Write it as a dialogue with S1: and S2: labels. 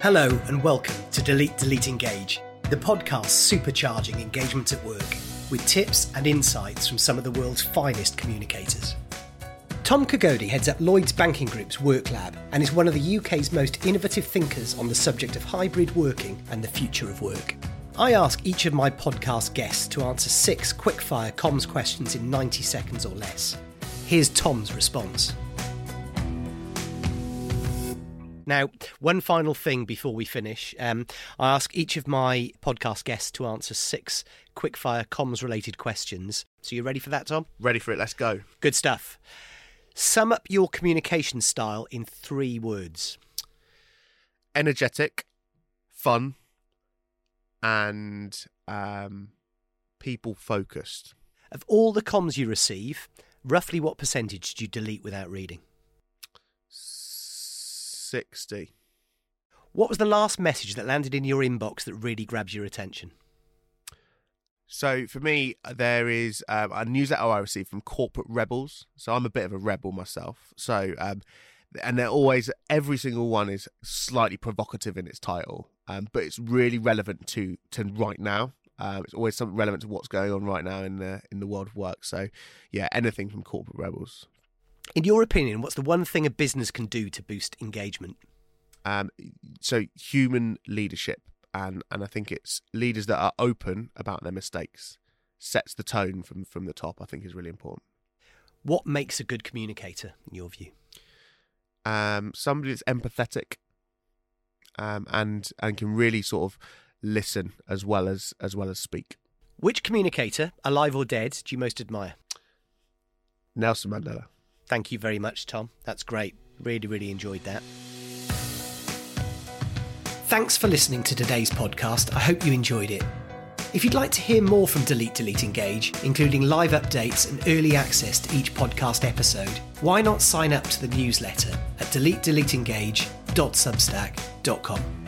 S1: Hello and welcome to Delete Delete Engage, the podcast supercharging engagement at work with tips and insights from some of the world's finest communicators. Tom Kegode heads up Lloyds Banking Group's Work Lab and is one of the UK's most innovative thinkers on the subject of hybrid working and the future of work. I ask each of my podcast guests to answer six quickfire comms questions in 90 seconds or less. Here's Tom's response. Now, one final thing before we finish. Um, I ask each of my podcast guests to answer six quickfire comms related questions. So, you ready for that, Tom?
S2: Ready for it, let's go.
S1: Good stuff. Sum up your communication style in three words.
S2: Energetic, fun, and um, people focused.
S1: Of all the comms you receive, roughly what percentage do you delete without reading?
S2: 60.
S1: What was the last message that landed in your inbox that really grabs your attention?
S2: So for me, there is um, a newsletter I received from Corporate Rebels. So I'm a bit of a rebel myself. So um, and they're always every single one is slightly provocative in its title, um, but it's really relevant to to right now. Um, it's always something relevant to what's going on right now in the in the world of work. So yeah, anything from Corporate Rebels.
S1: In your opinion, what's the one thing a business can do to boost engagement?
S2: Um, so human leadership, and and I think it's leaders that are open about their mistakes sets the tone from from the top. I think is really important.
S1: What makes a good communicator, in your view?
S2: Um, somebody that's empathetic, um, and and can really sort of listen as well as as well as speak.
S1: Which communicator, alive or dead, do you most admire?
S2: Nelson Mandela.
S1: Thank you very much, Tom. That's great. Really, really enjoyed that. Thanks for listening to today's podcast. I hope you enjoyed it. If you'd like to hear more from Delete Delete Engage, including live updates and early access to each podcast episode, why not sign up to the newsletter at deletedeleteengage.substack.com.